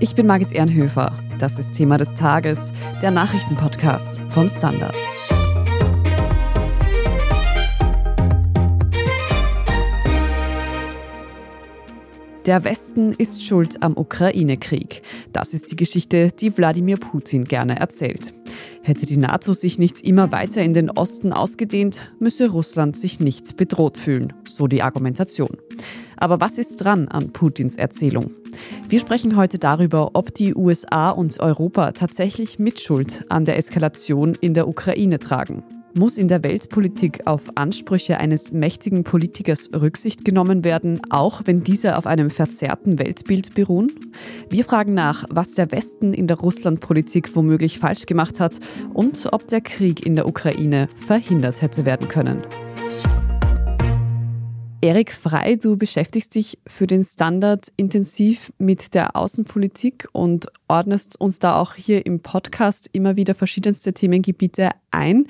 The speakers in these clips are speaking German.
Ich bin Margit Ehrenhöfer. Das ist Thema des Tages, der Nachrichtenpodcast vom Standard. Der Westen ist schuld am Ukraine-Krieg. Das ist die Geschichte, die Wladimir Putin gerne erzählt. Hätte die NATO sich nicht immer weiter in den Osten ausgedehnt, müsse Russland sich nicht bedroht fühlen, so die Argumentation. Aber was ist dran an Putins Erzählung? Wir sprechen heute darüber, ob die USA und Europa tatsächlich Mitschuld an der Eskalation in der Ukraine tragen. Muss in der Weltpolitik auf Ansprüche eines mächtigen Politikers Rücksicht genommen werden, auch wenn diese auf einem verzerrten Weltbild beruhen? Wir fragen nach, was der Westen in der Russlandpolitik womöglich falsch gemacht hat und ob der Krieg in der Ukraine verhindert hätte werden können. Erik Frei, du beschäftigst dich für den Standard intensiv mit der Außenpolitik und ordnest uns da auch hier im Podcast immer wieder verschiedenste Themengebiete ein.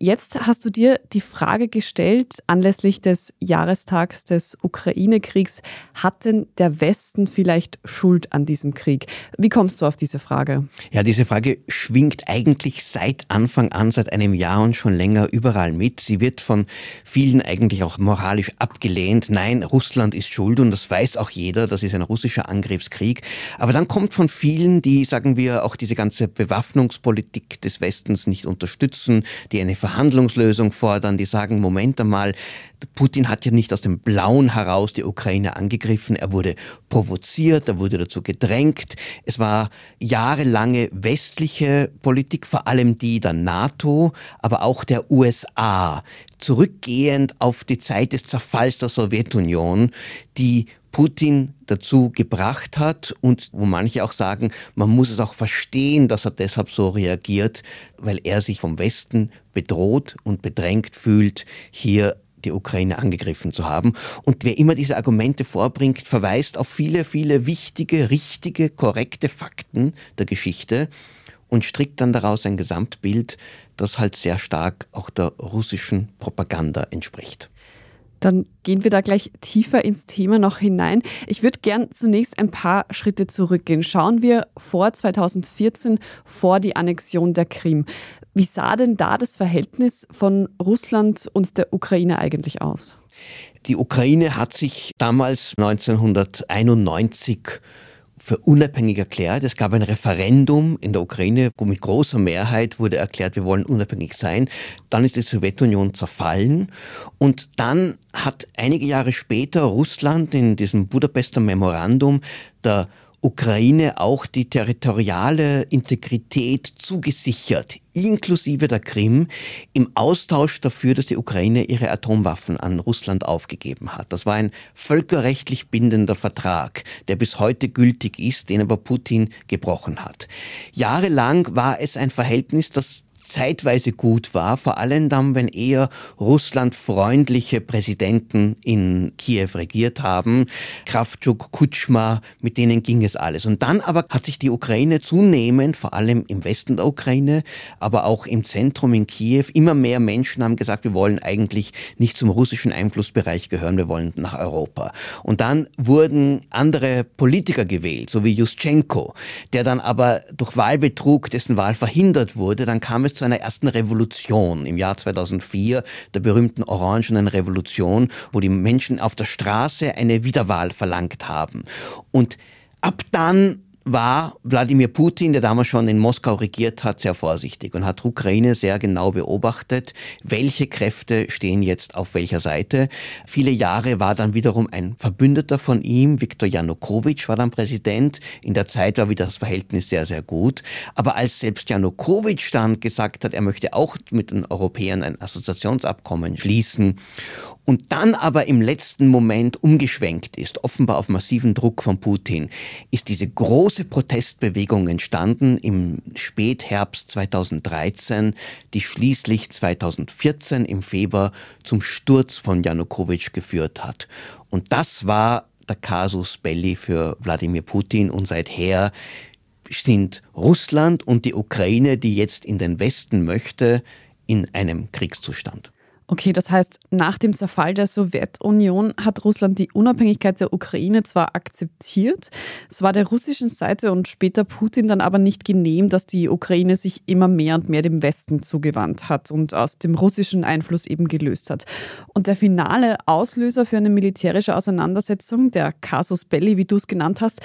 Jetzt hast du dir die Frage gestellt, anlässlich des Jahrestags des Ukraine-Kriegs, hat denn der Westen vielleicht Schuld an diesem Krieg? Wie kommst du auf diese Frage? Ja, diese Frage schwingt eigentlich seit Anfang an, seit einem Jahr und schon länger überall mit. Sie wird von vielen eigentlich auch moralisch abgelehnt. Nein, Russland ist schuld und das weiß auch jeder, das ist ein russischer Angriffskrieg. Aber dann kommt von vielen, die, sagen wir, auch diese ganze Bewaffnungspolitik des Westens nicht unterstützen, die eine Verhandlungslösung fordern, die sagen, Moment einmal, Putin hat ja nicht aus dem Blauen heraus die Ukraine angegriffen, er wurde provoziert, er wurde dazu gedrängt. Es war jahrelange westliche Politik, vor allem die der NATO, aber auch der USA, zurückgehend auf die Zeit des Zerfalls der Sowjetunion, die Putin dazu gebracht hat und wo manche auch sagen, man muss es auch verstehen, dass er deshalb so reagiert, weil er sich vom Westen bedroht und bedrängt fühlt, hier die Ukraine angegriffen zu haben. Und wer immer diese Argumente vorbringt, verweist auf viele, viele wichtige, richtige, korrekte Fakten der Geschichte und strickt dann daraus ein Gesamtbild, das halt sehr stark auch der russischen Propaganda entspricht. Dann gehen wir da gleich tiefer ins Thema noch hinein. Ich würde gern zunächst ein paar Schritte zurückgehen. Schauen wir vor 2014, vor die Annexion der Krim. Wie sah denn da das Verhältnis von Russland und der Ukraine eigentlich aus? Die Ukraine hat sich damals 1991 für unabhängig erklärt. Es gab ein Referendum in der Ukraine, wo mit großer Mehrheit wurde erklärt, wir wollen unabhängig sein. Dann ist die Sowjetunion zerfallen und dann hat einige Jahre später Russland in diesem Budapester Memorandum der Ukraine auch die territoriale Integrität zugesichert, inklusive der Krim, im Austausch dafür, dass die Ukraine ihre Atomwaffen an Russland aufgegeben hat. Das war ein völkerrechtlich bindender Vertrag, der bis heute gültig ist, den aber Putin gebrochen hat. Jahrelang war es ein Verhältnis, das zeitweise gut war, vor allem dann, wenn eher russlandfreundliche Präsidenten in Kiew regiert haben, Kravchuk, Kutschma, mit denen ging es alles. Und dann aber hat sich die Ukraine zunehmend, vor allem im Westen der Ukraine, aber auch im Zentrum in Kiew, immer mehr Menschen haben gesagt, wir wollen eigentlich nicht zum russischen Einflussbereich gehören, wir wollen nach Europa. Und dann wurden andere Politiker gewählt, so wie Juschenko, der dann aber durch Wahlbetrug, dessen Wahl verhindert wurde, dann kam es zu einer ersten Revolution im Jahr 2004, der berühmten Orangenen Revolution, wo die Menschen auf der Straße eine Wiederwahl verlangt haben. Und ab dann war Wladimir Putin, der damals schon in Moskau regiert hat, sehr vorsichtig und hat Ukraine sehr genau beobachtet, welche Kräfte stehen jetzt auf welcher Seite. Viele Jahre war dann wiederum ein Verbündeter von ihm, Viktor Janukowitsch war dann Präsident. In der Zeit war wieder das Verhältnis sehr, sehr gut. Aber als selbst Janukowitsch dann gesagt hat, er möchte auch mit den Europäern ein Assoziationsabkommen schließen und dann aber im letzten Moment umgeschwenkt ist, offenbar auf massiven Druck von Putin, ist diese große Protestbewegung entstanden im Spätherbst 2013, die schließlich 2014 im Februar zum Sturz von Janukowitsch geführt hat. Und das war der Casus Belli für Wladimir Putin und seither sind Russland und die Ukraine, die jetzt in den Westen möchte, in einem Kriegszustand. Okay, das heißt, nach dem Zerfall der Sowjetunion hat Russland die Unabhängigkeit der Ukraine zwar akzeptiert, es war der russischen Seite und später Putin dann aber nicht genehm, dass die Ukraine sich immer mehr und mehr dem Westen zugewandt hat und aus dem russischen Einfluss eben gelöst hat. Und der finale Auslöser für eine militärische Auseinandersetzung, der Casus Belli, wie du es genannt hast,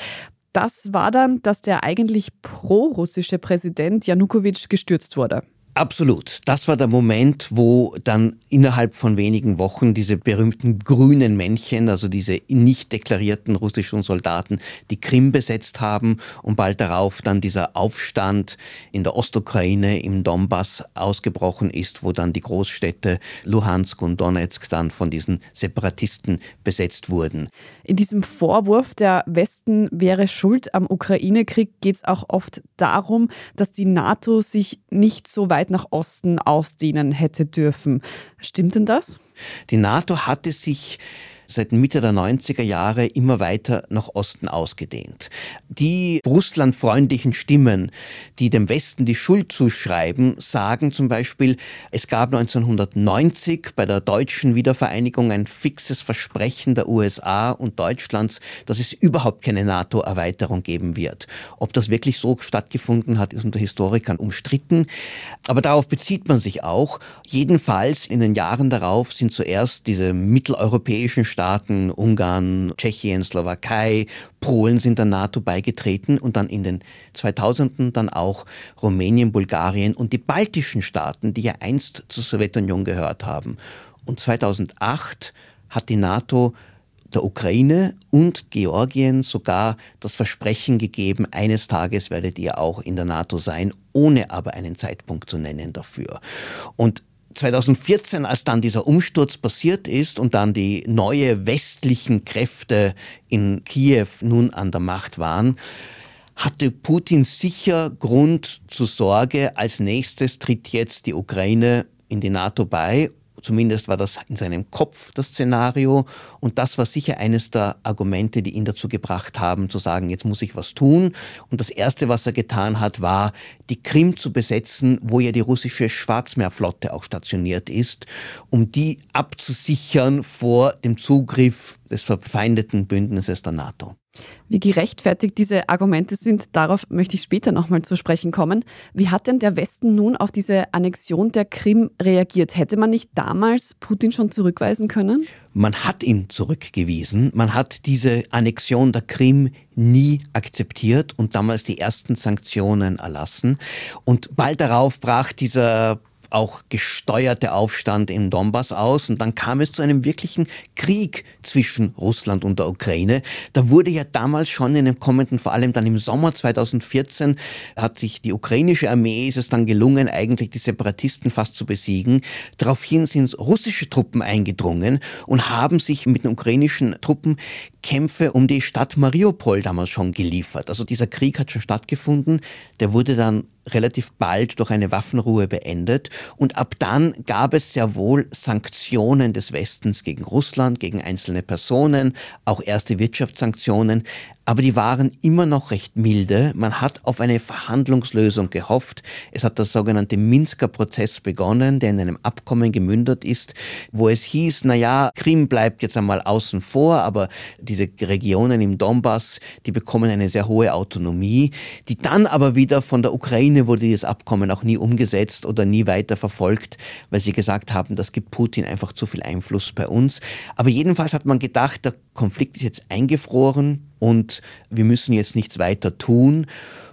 das war dann, dass der eigentlich pro-russische Präsident Janukowitsch gestürzt wurde. Absolut. Das war der Moment, wo dann innerhalb von wenigen Wochen diese berühmten grünen Männchen, also diese nicht deklarierten russischen Soldaten, die Krim besetzt haben und bald darauf dann dieser Aufstand in der Ostukraine im Donbass ausgebrochen ist, wo dann die Großstädte Luhansk und Donetsk dann von diesen Separatisten besetzt wurden. In diesem Vorwurf, der Westen wäre schuld am Ukraine-Krieg, geht es auch oft darum, dass die NATO sich nicht so weit weit nach Osten ausdehnen hätte dürfen. Stimmt denn das? Die NATO hatte sich seit Mitte der 90er Jahre immer weiter nach Osten ausgedehnt. Die russlandfreundlichen Stimmen, die dem Westen die Schuld zuschreiben, sagen zum Beispiel, es gab 1990 bei der deutschen Wiedervereinigung ein fixes Versprechen der USA und Deutschlands, dass es überhaupt keine NATO-Erweiterung geben wird. Ob das wirklich so stattgefunden hat, ist unter Historikern umstritten. Aber darauf bezieht man sich auch. Jedenfalls in den Jahren darauf sind zuerst diese mitteleuropäischen Staaten, Ungarn, Tschechien, Slowakei, Polen sind der NATO beigetreten und dann in den 2000ern dann auch Rumänien, Bulgarien und die baltischen Staaten, die ja einst zur Sowjetunion gehört haben. Und 2008 hat die NATO der Ukraine und Georgien sogar das Versprechen gegeben, eines Tages werdet ihr auch in der NATO sein, ohne aber einen Zeitpunkt zu nennen dafür. Und 2014, als dann dieser Umsturz passiert ist und dann die neue westlichen Kräfte in Kiew nun an der Macht waren, hatte Putin sicher Grund zur Sorge, als nächstes tritt jetzt die Ukraine in die NATO bei Zumindest war das in seinem Kopf das Szenario. Und das war sicher eines der Argumente, die ihn dazu gebracht haben, zu sagen, jetzt muss ich was tun. Und das Erste, was er getan hat, war, die Krim zu besetzen, wo ja die russische Schwarzmeerflotte auch stationiert ist, um die abzusichern vor dem Zugriff des verfeindeten Bündnisses der NATO. Wie gerechtfertigt diese Argumente sind, darauf möchte ich später nochmal zu sprechen kommen. Wie hat denn der Westen nun auf diese Annexion der Krim reagiert? Hätte man nicht damals Putin schon zurückweisen können? Man hat ihn zurückgewiesen. Man hat diese Annexion der Krim nie akzeptiert und damals die ersten Sanktionen erlassen. Und bald darauf brach dieser auch gesteuerte Aufstand im Donbass aus und dann kam es zu einem wirklichen Krieg zwischen Russland und der Ukraine. Da wurde ja damals schon in den kommenden, vor allem dann im Sommer 2014, hat sich die ukrainische Armee, ist es dann gelungen, eigentlich die Separatisten fast zu besiegen. Daraufhin sind russische Truppen eingedrungen und haben sich mit den ukrainischen Truppen Kämpfe um die Stadt Mariupol damals schon geliefert. Also dieser Krieg hat schon stattgefunden. Der wurde dann relativ bald durch eine Waffenruhe beendet. Und ab dann gab es sehr wohl Sanktionen des Westens gegen Russland, gegen einzelne Personen, auch erste Wirtschaftssanktionen aber die waren immer noch recht milde. Man hat auf eine Verhandlungslösung gehofft. Es hat der sogenannte Minsker Prozess begonnen, der in einem Abkommen gemündet ist, wo es hieß, na ja, Krim bleibt jetzt einmal außen vor, aber diese Regionen im Donbass, die bekommen eine sehr hohe Autonomie, die dann aber wieder von der Ukraine wurde dieses Abkommen auch nie umgesetzt oder nie weiter verfolgt, weil sie gesagt haben, das gibt Putin einfach zu viel Einfluss bei uns. Aber jedenfalls hat man gedacht, der Konflikt ist jetzt eingefroren und wir müssen jetzt nichts weiter tun.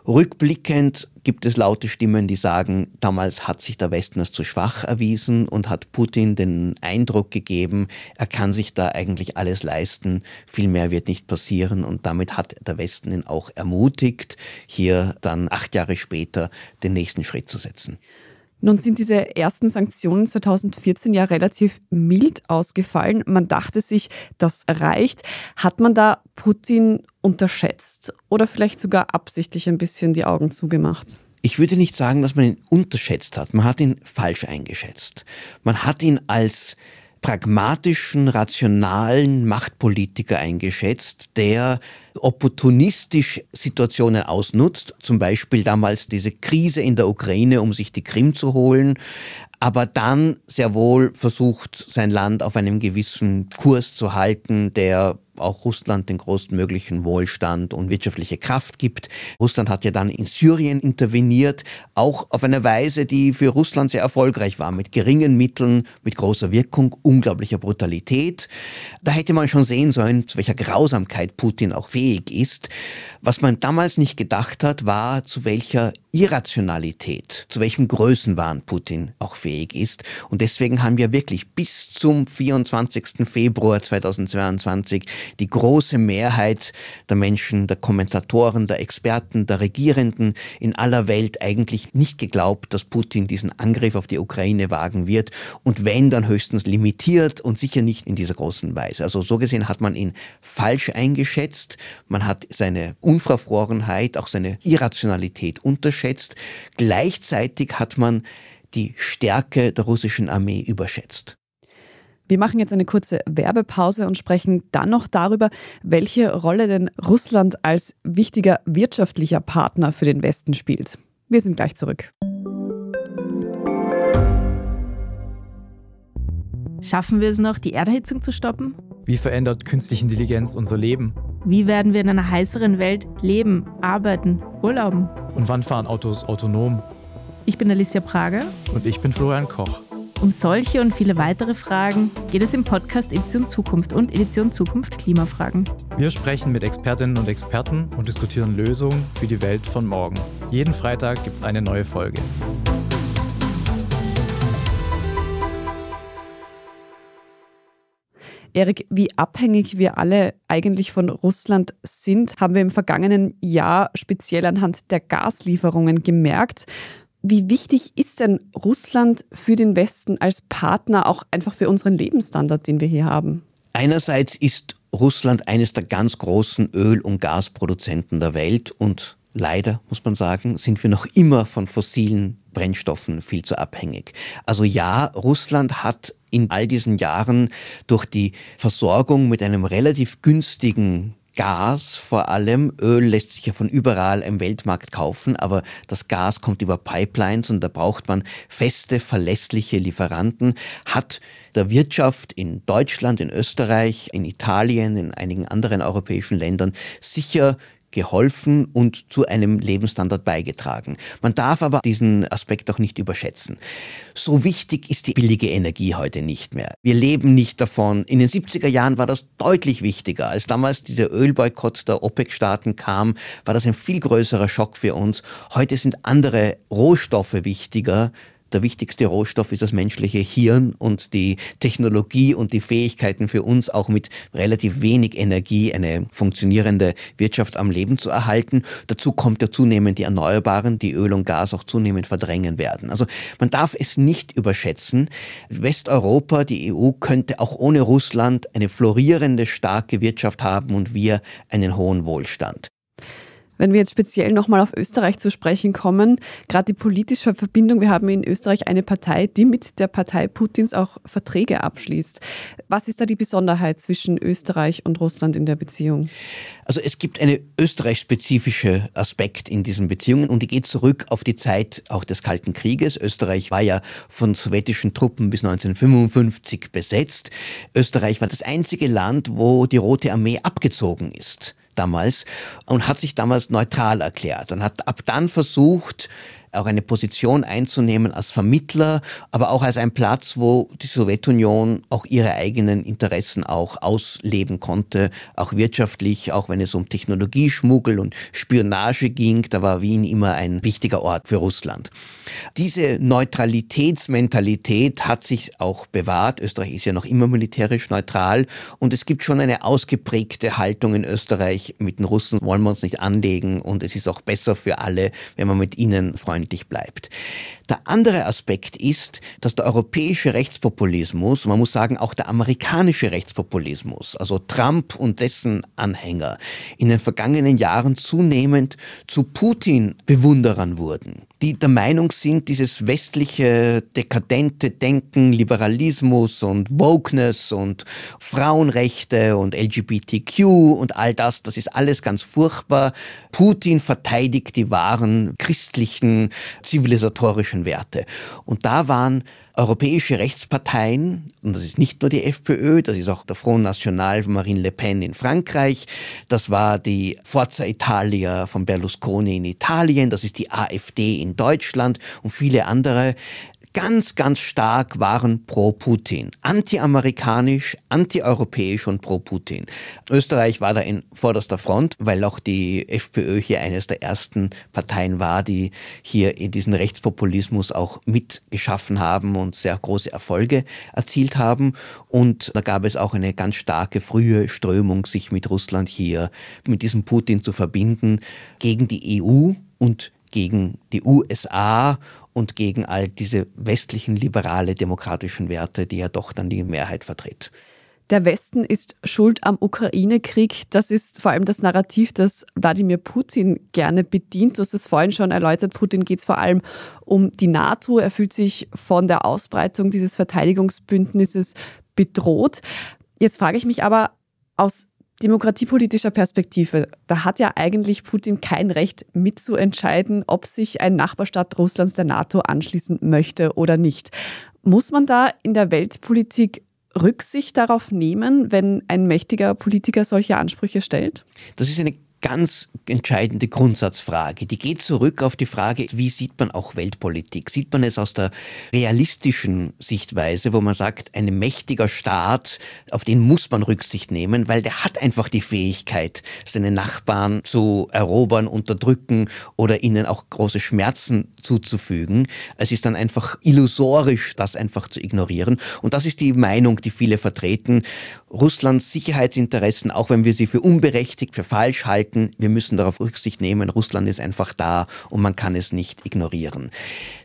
Rückblickend gibt es laute Stimmen, die sagen, damals hat sich der Westen als zu schwach erwiesen und hat Putin den Eindruck gegeben, er kann sich da eigentlich alles leisten, viel mehr wird nicht passieren und damit hat der Westen ihn auch ermutigt, hier dann acht Jahre später den nächsten Schritt zu setzen. Nun sind diese ersten Sanktionen 2014 ja relativ mild ausgefallen. Man dachte sich, das reicht. Hat man da Putin unterschätzt oder vielleicht sogar absichtlich ein bisschen die Augen zugemacht? Ich würde nicht sagen, dass man ihn unterschätzt hat. Man hat ihn falsch eingeschätzt. Man hat ihn als pragmatischen, rationalen Machtpolitiker eingeschätzt, der opportunistisch Situationen ausnutzt, zum Beispiel damals diese Krise in der Ukraine, um sich die Krim zu holen, aber dann sehr wohl versucht, sein Land auf einem gewissen Kurs zu halten, der auch Russland den größtmöglichen Wohlstand und wirtschaftliche Kraft gibt. Russland hat ja dann in Syrien interveniert, auch auf eine Weise, die für Russland sehr erfolgreich war, mit geringen Mitteln, mit großer Wirkung, unglaublicher Brutalität. Da hätte man schon sehen sollen, zu welcher Grausamkeit Putin auch fähig ist. Was man damals nicht gedacht hat, war, zu welcher Irrationalität, zu welchem Größenwahn Putin auch fähig ist. Und deswegen haben wir wirklich bis zum 24. Februar 2022 die große Mehrheit der Menschen, der Kommentatoren, der Experten, der Regierenden in aller Welt eigentlich nicht geglaubt, dass Putin diesen Angriff auf die Ukraine wagen wird. Und wenn, dann höchstens limitiert und sicher nicht in dieser großen Weise. Also so gesehen hat man ihn falsch eingeschätzt. Man hat seine Unverfrorenheit, auch seine Irrationalität unterschätzt unterschätzt. Gleichzeitig hat man die Stärke der russischen Armee überschätzt. Wir machen jetzt eine kurze Werbepause und sprechen dann noch darüber, welche Rolle denn Russland als wichtiger wirtschaftlicher Partner für den Westen spielt. Wir sind gleich zurück. Schaffen wir es noch, die Erderhitzung zu stoppen? Wie verändert künstliche Intelligenz unser Leben? Wie werden wir in einer heißeren Welt leben, arbeiten, urlauben? Und wann fahren Autos autonom? Ich bin Alicia Prager. Und ich bin Florian Koch. Um solche und viele weitere Fragen geht es im Podcast Edition Zukunft und Edition Zukunft Klimafragen. Wir sprechen mit Expertinnen und Experten und diskutieren Lösungen für die Welt von morgen. Jeden Freitag gibt es eine neue Folge. Erik, wie abhängig wir alle eigentlich von Russland sind, haben wir im vergangenen Jahr speziell anhand der Gaslieferungen gemerkt. Wie wichtig ist denn Russland für den Westen als Partner, auch einfach für unseren Lebensstandard, den wir hier haben? Einerseits ist Russland eines der ganz großen Öl- und Gasproduzenten der Welt und leider, muss man sagen, sind wir noch immer von fossilen Brennstoffen viel zu abhängig. Also ja, Russland hat in all diesen Jahren durch die Versorgung mit einem relativ günstigen Gas vor allem. Öl lässt sich ja von überall im Weltmarkt kaufen, aber das Gas kommt über Pipelines und da braucht man feste, verlässliche Lieferanten. Hat der Wirtschaft in Deutschland, in Österreich, in Italien, in einigen anderen europäischen Ländern sicher geholfen und zu einem Lebensstandard beigetragen. Man darf aber diesen Aspekt auch nicht überschätzen. So wichtig ist die billige Energie heute nicht mehr. Wir leben nicht davon. In den 70er Jahren war das deutlich wichtiger. Als damals dieser Ölboykott der OPEC-Staaten kam, war das ein viel größerer Schock für uns. Heute sind andere Rohstoffe wichtiger der wichtigste Rohstoff ist das menschliche Hirn und die Technologie und die Fähigkeiten für uns auch mit relativ wenig Energie eine funktionierende Wirtschaft am Leben zu erhalten. Dazu kommt ja zunehmend die Erneuerbaren, die Öl und Gas auch zunehmend verdrängen werden. Also man darf es nicht überschätzen. Westeuropa, die EU könnte auch ohne Russland eine florierende, starke Wirtschaft haben und wir einen hohen Wohlstand. Wenn wir jetzt speziell nochmal auf Österreich zu sprechen kommen, gerade die politische Verbindung, wir haben in Österreich eine Partei, die mit der Partei Putins auch Verträge abschließt. Was ist da die Besonderheit zwischen Österreich und Russland in der Beziehung? Also es gibt eine österreich-spezifische Aspekt in diesen Beziehungen und die geht zurück auf die Zeit auch des Kalten Krieges. Österreich war ja von sowjetischen Truppen bis 1955 besetzt. Österreich war das einzige Land, wo die Rote Armee abgezogen ist damals und hat sich damals neutral erklärt und hat ab dann versucht, auch eine Position einzunehmen als Vermittler, aber auch als ein Platz, wo die Sowjetunion auch ihre eigenen Interessen auch ausleben konnte, auch wirtschaftlich, auch wenn es um Technologieschmuggel und Spionage ging, da war Wien immer ein wichtiger Ort für Russland. Diese Neutralitätsmentalität hat sich auch bewahrt. Österreich ist ja noch immer militärisch neutral und es gibt schon eine ausgeprägte Haltung in Österreich. Mit den Russen wollen wir uns nicht anlegen und es ist auch besser für alle, wenn man mit ihnen freundlich bleibt. Der andere Aspekt ist, dass der europäische Rechtspopulismus, man muss sagen auch der amerikanische Rechtspopulismus, also Trump und dessen Anhänger, in den vergangenen Jahren zunehmend zu Putin-Bewunderern wurden die der Meinung sind, dieses westliche dekadente Denken, Liberalismus und Wokeness und Frauenrechte und LGBTQ und all das, das ist alles ganz furchtbar. Putin verteidigt die wahren christlichen, zivilisatorischen Werte. Und da waren europäische Rechtsparteien, und das ist nicht nur die FPÖ, das ist auch der Front National von Marine Le Pen in Frankreich, das war die Forza Italia von Berlusconi in Italien, das ist die AfD in Deutschland und viele andere, ganz, ganz stark waren pro Putin. Anti-amerikanisch, anti-europäisch und pro Putin. Österreich war da in vorderster Front, weil auch die FPÖ hier eines der ersten Parteien war, die hier in diesen Rechtspopulismus auch mitgeschaffen haben und sehr große Erfolge erzielt haben. Und da gab es auch eine ganz starke frühe Strömung, sich mit Russland hier, mit diesem Putin zu verbinden, gegen die EU und gegen die USA und gegen all diese westlichen liberale demokratischen Werte, die ja doch dann die Mehrheit vertritt. Der Westen ist schuld am Ukraine-Krieg. Das ist vor allem das Narrativ, das Wladimir Putin gerne bedient. Du hast es vorhin schon erläutert. Putin geht es vor allem um die NATO. Er fühlt sich von der Ausbreitung dieses Verteidigungsbündnisses bedroht. Jetzt frage ich mich aber aus demokratiepolitischer Perspektive, da hat ja eigentlich Putin kein Recht mitzuentscheiden, ob sich ein Nachbarstaat Russlands der NATO anschließen möchte oder nicht. Muss man da in der Weltpolitik Rücksicht darauf nehmen, wenn ein mächtiger Politiker solche Ansprüche stellt? Das ist eine ganz entscheidende Grundsatzfrage. Die geht zurück auf die Frage, wie sieht man auch Weltpolitik? Sieht man es aus der realistischen Sichtweise, wo man sagt, ein mächtiger Staat, auf den muss man Rücksicht nehmen, weil der hat einfach die Fähigkeit, seine Nachbarn zu erobern, unterdrücken oder ihnen auch große Schmerzen zuzufügen. Es ist dann einfach illusorisch, das einfach zu ignorieren. Und das ist die Meinung, die viele vertreten. Russlands Sicherheitsinteressen, auch wenn wir sie für unberechtigt, für falsch halten, wir müssen darauf Rücksicht nehmen. Russland ist einfach da und man kann es nicht ignorieren.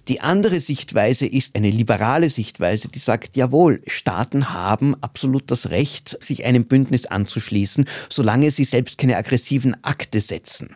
Die andere Sichtweise ist eine liberale Sichtweise, die sagt, jawohl, Staaten haben absolut das Recht, sich einem Bündnis anzuschließen, solange sie selbst keine aggressiven Akte setzen.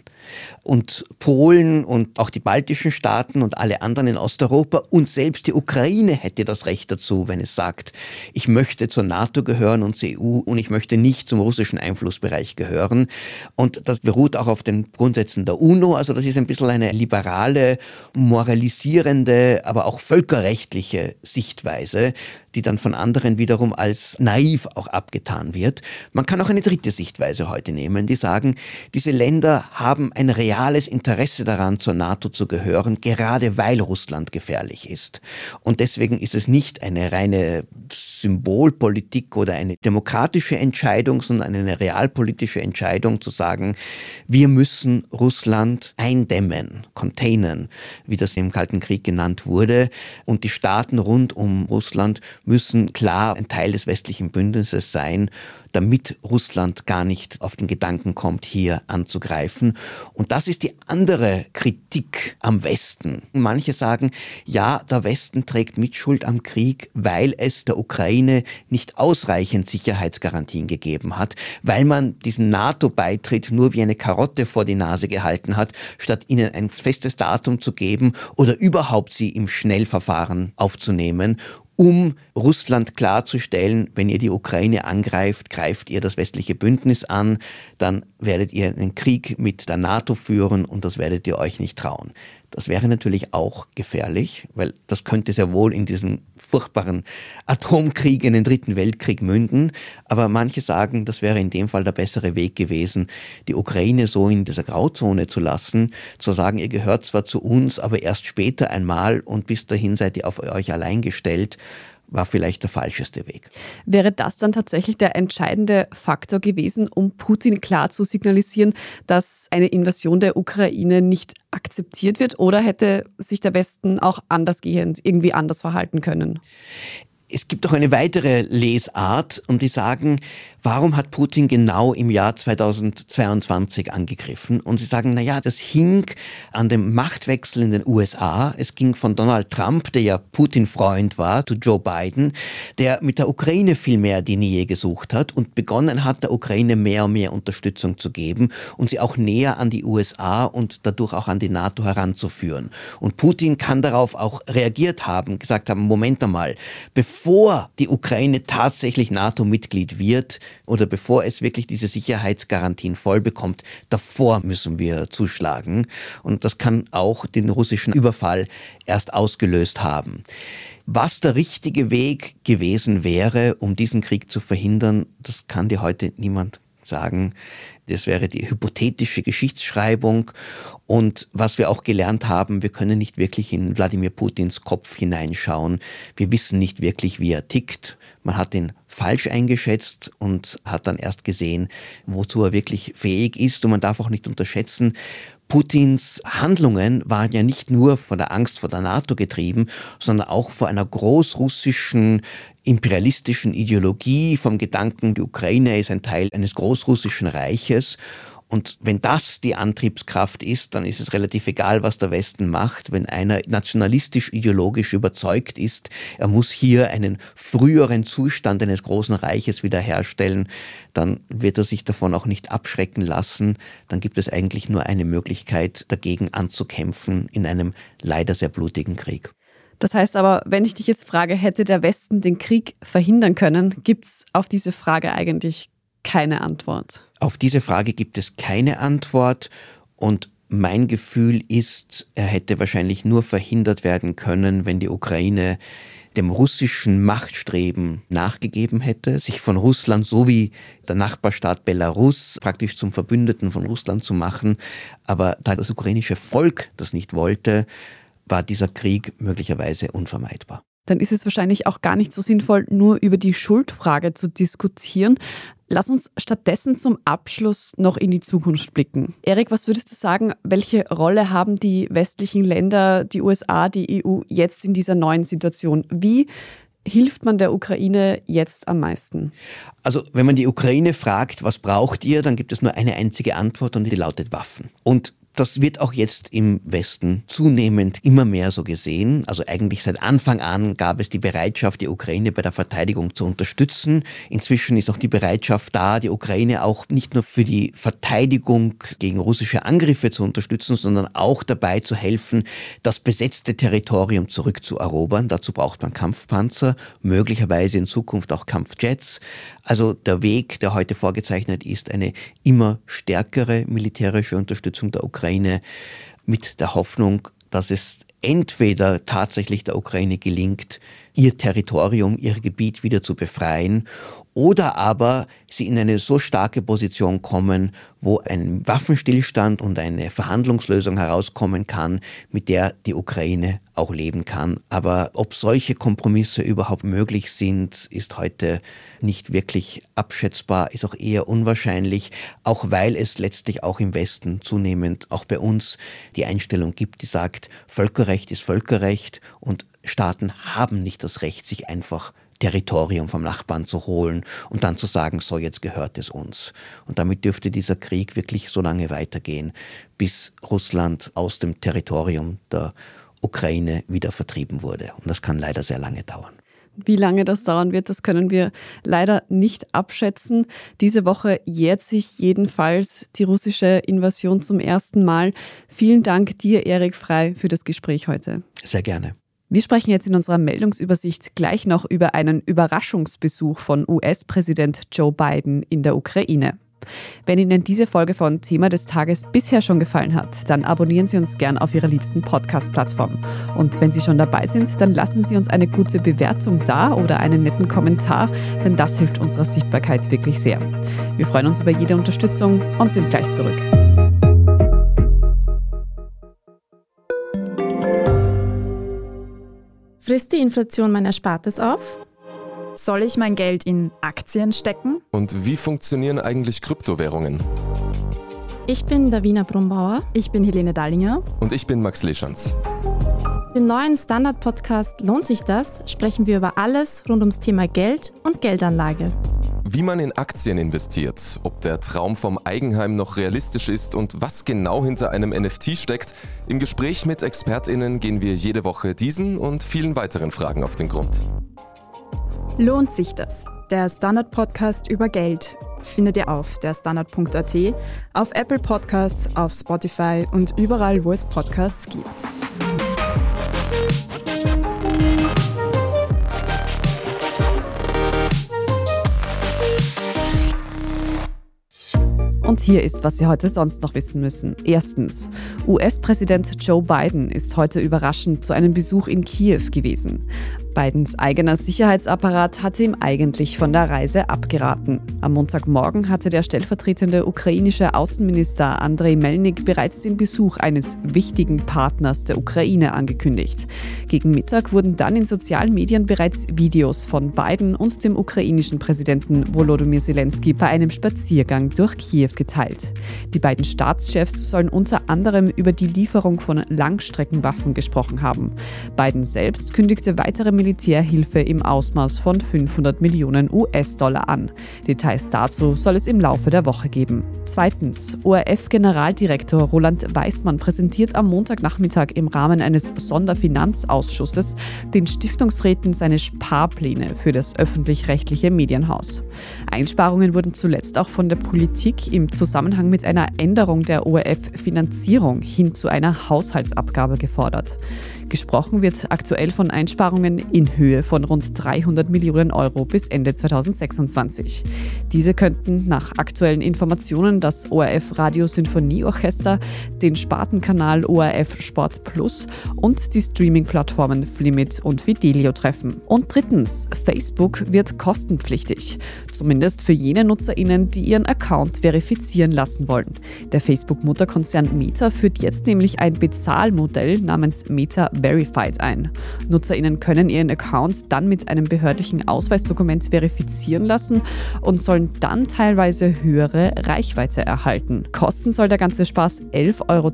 Und Polen und auch die baltischen Staaten und alle anderen in Osteuropa und selbst die Ukraine hätte das Recht dazu, wenn es sagt, ich möchte zur NATO gehören und zur EU und ich möchte nicht zum russischen Einflussbereich gehören. Und das beruht auch auf den Grundsätzen der UNO. Also das ist ein bisschen eine liberale, moralisierende, aber auch völkerrechtliche Sichtweise, die dann von anderen wiederum als naiv auch abgetan wird. Man kann auch eine dritte Sichtweise heute nehmen, die sagen, diese Länder haben ein reales Interesse daran, zur NATO zu gehören, gerade weil Russland gefährlich ist. Und deswegen ist es nicht eine reine Symbolpolitik oder eine demokratische Entscheidung, sondern eine realpolitische Entscheidung zu sagen, wir müssen Russland eindämmen, containen, wie das im Kalten Krieg genannt wurde. Und die Staaten rund um Russland müssen klar ein Teil des westlichen Bündnisses sein, damit Russland gar nicht auf den Gedanken kommt, hier anzugreifen. Und das ist die andere Kritik am Westen. Manche sagen, ja, der Westen trägt Mitschuld am Krieg, weil es der Ukraine nicht ausreichend Sicherheitsgarantien gegeben hat, weil man diesen NATO-Beitritt nur wie eine Karotte vor die Nase gehalten hat, statt ihnen ein festes Datum zu geben oder überhaupt sie im Schnellverfahren aufzunehmen um Russland klarzustellen, wenn ihr die Ukraine angreift, greift ihr das westliche Bündnis an, dann werdet ihr einen Krieg mit der NATO führen und das werdet ihr euch nicht trauen. Das wäre natürlich auch gefährlich, weil das könnte sehr wohl in diesen furchtbaren Atomkrieg, in den Dritten Weltkrieg münden. Aber manche sagen, das wäre in dem Fall der bessere Weg gewesen, die Ukraine so in dieser Grauzone zu lassen, zu sagen, ihr gehört zwar zu uns, aber erst später einmal und bis dahin seid ihr auf euch allein gestellt war vielleicht der falscheste Weg. Wäre das dann tatsächlich der entscheidende Faktor gewesen, um Putin klar zu signalisieren, dass eine Invasion der Ukraine nicht akzeptiert wird? Oder hätte sich der Westen auch andersgehend irgendwie anders verhalten können? Es gibt auch eine weitere Lesart und die sagen, warum hat Putin genau im Jahr 2022 angegriffen? Und sie sagen, na ja, das hing an dem Machtwechsel in den USA. Es ging von Donald Trump, der ja Putin-Freund war, zu Joe Biden, der mit der Ukraine viel mehr die Nähe gesucht hat und begonnen hat, der Ukraine mehr und mehr Unterstützung zu geben und sie auch näher an die USA und dadurch auch an die NATO heranzuführen. Und Putin kann darauf auch reagiert haben, gesagt haben, Moment einmal, bevor die Ukraine tatsächlich NATO-Mitglied wird, oder bevor es wirklich diese Sicherheitsgarantien voll bekommt, davor müssen wir zuschlagen. Und das kann auch den russischen Überfall erst ausgelöst haben. Was der richtige Weg gewesen wäre, um diesen Krieg zu verhindern, das kann dir heute niemand sagen. Das wäre die hypothetische Geschichtsschreibung. Und was wir auch gelernt haben, wir können nicht wirklich in Wladimir Putins Kopf hineinschauen. Wir wissen nicht wirklich, wie er tickt. Man hat ihn falsch eingeschätzt und hat dann erst gesehen, wozu er wirklich fähig ist. Und man darf auch nicht unterschätzen, Putins Handlungen waren ja nicht nur von der Angst vor der NATO getrieben, sondern auch vor einer großrussischen imperialistischen Ideologie, vom Gedanken, die Ukraine ist ein Teil eines großrussischen Reiches und wenn das die Antriebskraft ist, dann ist es relativ egal, was der Westen macht. Wenn einer nationalistisch ideologisch überzeugt ist, er muss hier einen früheren Zustand eines großen Reiches wiederherstellen, dann wird er sich davon auch nicht abschrecken lassen. Dann gibt es eigentlich nur eine Möglichkeit, dagegen anzukämpfen in einem leider sehr blutigen Krieg. Das heißt aber, wenn ich dich jetzt frage, hätte der Westen den Krieg verhindern können, gibt es auf diese Frage eigentlich keine Antwort. Auf diese Frage gibt es keine Antwort und mein Gefühl ist, er hätte wahrscheinlich nur verhindert werden können, wenn die Ukraine dem russischen Machtstreben nachgegeben hätte, sich von Russland so wie der Nachbarstaat Belarus praktisch zum Verbündeten von Russland zu machen. Aber da das ukrainische Volk das nicht wollte, war dieser Krieg möglicherweise unvermeidbar dann ist es wahrscheinlich auch gar nicht so sinnvoll, nur über die Schuldfrage zu diskutieren. Lass uns stattdessen zum Abschluss noch in die Zukunft blicken. Erik, was würdest du sagen, welche Rolle haben die westlichen Länder, die USA, die EU jetzt in dieser neuen Situation? Wie hilft man der Ukraine jetzt am meisten? Also, wenn man die Ukraine fragt, was braucht ihr, dann gibt es nur eine einzige Antwort und die lautet Waffen. Und das wird auch jetzt im Westen zunehmend immer mehr so gesehen. Also eigentlich seit Anfang an gab es die Bereitschaft, die Ukraine bei der Verteidigung zu unterstützen. Inzwischen ist auch die Bereitschaft da, die Ukraine auch nicht nur für die Verteidigung gegen russische Angriffe zu unterstützen, sondern auch dabei zu helfen, das besetzte Territorium zurückzuerobern. Dazu braucht man Kampfpanzer, möglicherweise in Zukunft auch Kampfjets. Also der Weg, der heute vorgezeichnet ist, eine immer stärkere militärische Unterstützung der Ukraine mit der Hoffnung, dass es entweder tatsächlich der Ukraine gelingt, ihr Territorium, ihr Gebiet wieder zu befreien oder aber sie in eine so starke Position kommen, wo ein Waffenstillstand und eine Verhandlungslösung herauskommen kann, mit der die Ukraine auch leben kann. Aber ob solche Kompromisse überhaupt möglich sind, ist heute nicht wirklich abschätzbar, ist auch eher unwahrscheinlich, auch weil es letztlich auch im Westen zunehmend, auch bei uns, die Einstellung gibt, die sagt, Völkerrecht ist Völkerrecht und Staaten haben nicht das Recht, sich einfach Territorium vom Nachbarn zu holen und dann zu sagen, so jetzt gehört es uns. Und damit dürfte dieser Krieg wirklich so lange weitergehen, bis Russland aus dem Territorium der Ukraine wieder vertrieben wurde. Und das kann leider sehr lange dauern. Wie lange das dauern wird, das können wir leider nicht abschätzen. Diese Woche jährt sich jedenfalls die russische Invasion zum ersten Mal. Vielen Dank dir, Erik Frei, für das Gespräch heute. Sehr gerne. Wir sprechen jetzt in unserer Meldungsübersicht gleich noch über einen Überraschungsbesuch von US-Präsident Joe Biden in der Ukraine. Wenn Ihnen diese Folge von Thema des Tages bisher schon gefallen hat, dann abonnieren Sie uns gern auf Ihrer liebsten Podcast-Plattform. Und wenn Sie schon dabei sind, dann lassen Sie uns eine gute Bewertung da oder einen netten Kommentar, denn das hilft unserer Sichtbarkeit wirklich sehr. Wir freuen uns über jede Unterstützung und sind gleich zurück. Frisst die Inflation mein Erspartes auf? Soll ich mein Geld in Aktien stecken? Und wie funktionieren eigentlich Kryptowährungen? Ich bin Davina Brumbauer. Ich bin Helene Dallinger. Und ich bin Max Leschanz. Im neuen Standard-Podcast Lohnt sich das? sprechen wir über alles rund ums Thema Geld und Geldanlage. Wie man in Aktien investiert, ob der Traum vom Eigenheim noch realistisch ist und was genau hinter einem NFT steckt. Im Gespräch mit ExpertInnen gehen wir jede Woche diesen und vielen weiteren Fragen auf den Grund. Lohnt sich das? Der Standard-Podcast über Geld findet ihr auf der Standard.at, auf Apple Podcasts, auf Spotify und überall, wo es Podcasts gibt. Hier ist, was Sie heute sonst noch wissen müssen. Erstens, US-Präsident Joe Biden ist heute überraschend zu einem Besuch in Kiew gewesen. Bidens eigener Sicherheitsapparat hatte ihm eigentlich von der Reise abgeraten. Am Montagmorgen hatte der stellvertretende ukrainische Außenminister Andrei Melnik bereits den Besuch eines wichtigen Partners der Ukraine angekündigt. Gegen Mittag wurden dann in sozialen Medien bereits Videos von Biden und dem ukrainischen Präsidenten Volodymyr Zelensky bei einem Spaziergang durch Kiew geteilt. Die beiden Staatschefs sollen unter anderem über die Lieferung von Langstreckenwaffen gesprochen haben. Biden selbst kündigte weitere Militärhilfe im Ausmaß von 500 Millionen US-Dollar an. Details dazu soll es im Laufe der Woche geben. Zweitens, ORF-Generaldirektor Roland Weismann präsentiert am Montagnachmittag im Rahmen eines Sonderfinanzausschusses den Stiftungsräten seine Sparpläne für das öffentlich-rechtliche Medienhaus. Einsparungen wurden zuletzt auch von der Politik im Zusammenhang mit einer Änderung der ORF-Finanzierung hin zu einer Haushaltsabgabe gefordert. Gesprochen wird aktuell von Einsparungen in Höhe von rund 300 Millionen Euro bis Ende 2026. Diese könnten nach aktuellen Informationen das ORF Radio Sinfonieorchester, den Spartenkanal ORF Sport Plus und die Streaming-Plattformen Flimit und Fidelio treffen. Und drittens, Facebook wird kostenpflichtig. Zumindest für jene NutzerInnen, die ihren Account verifizieren lassen wollen. Der Facebook-Mutterkonzern Meta führt jetzt nämlich ein Bezahlmodell namens Meta Verified ein. NutzerInnen können ihren Account dann mit einem behördlichen Ausweisdokument verifizieren lassen und sollen dann teilweise höhere Reichweite erhalten. Kosten soll der ganze Spaß 11,20 Euro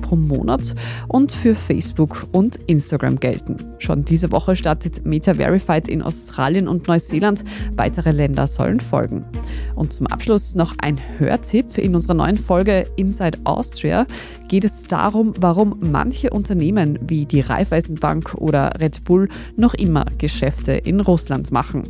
pro Monat und für Facebook und Instagram gelten. Schon diese Woche startet Meta Verified in Australien und Neuseeland. Weitere Länder sollen folgen. Und zum Abschluss noch ein Hörtipp. In unserer neuen Folge Inside Austria geht es darum, warum manche Unternehmen wie die Raiffeisenbank oder Red Bull noch immer Geschäfte in Russland machen.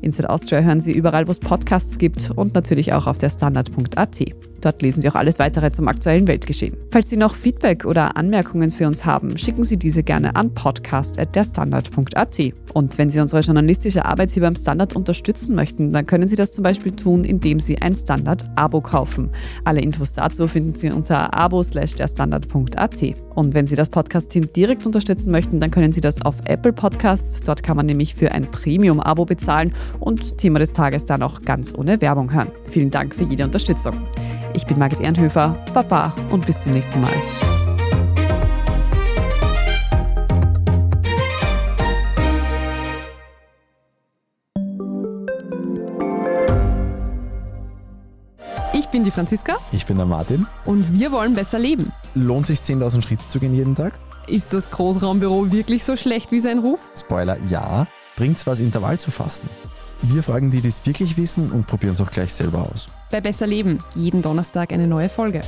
Inside Austria hören Sie überall, wo es Podcasts gibt und natürlich auch auf der Standard.at. Dort lesen Sie auch alles weitere zum aktuellen Weltgeschehen. Falls Sie noch Feedback oder Anmerkungen für uns haben, schicken Sie diese gerne an podcast.derstandard.at. Und wenn Sie unsere journalistische Arbeit hier beim Standard unterstützen möchten, dann können Sie das zum Beispiel tun, indem Sie ein Standard-Abo kaufen. Alle Infos dazu finden Sie unter abo.derstandard.at. Und wenn Sie das Podcast-Team direkt unterstützen möchten, dann können Sie das auf Apple Podcasts. Dort kann man nämlich für ein Premium-Abo bezahlen und Thema des Tages dann auch ganz ohne Werbung hören. Vielen Dank für jede Unterstützung. Ich bin Margit Ehrenhöfer, Baba und bis zum nächsten Mal. Ich bin die Franziska Ich bin der Martin. und wir wollen besser leben. Lohnt sich 10.000 Schritte zu gehen jeden Tag? Ist das Großraumbüro wirklich so schlecht wie sein Ruf? Spoiler, ja. Bringt's was, Intervall zu fasten? Wir fragen die, die es wirklich wissen und probieren es auch gleich selber aus. Bei Besser Leben, jeden Donnerstag eine neue Folge.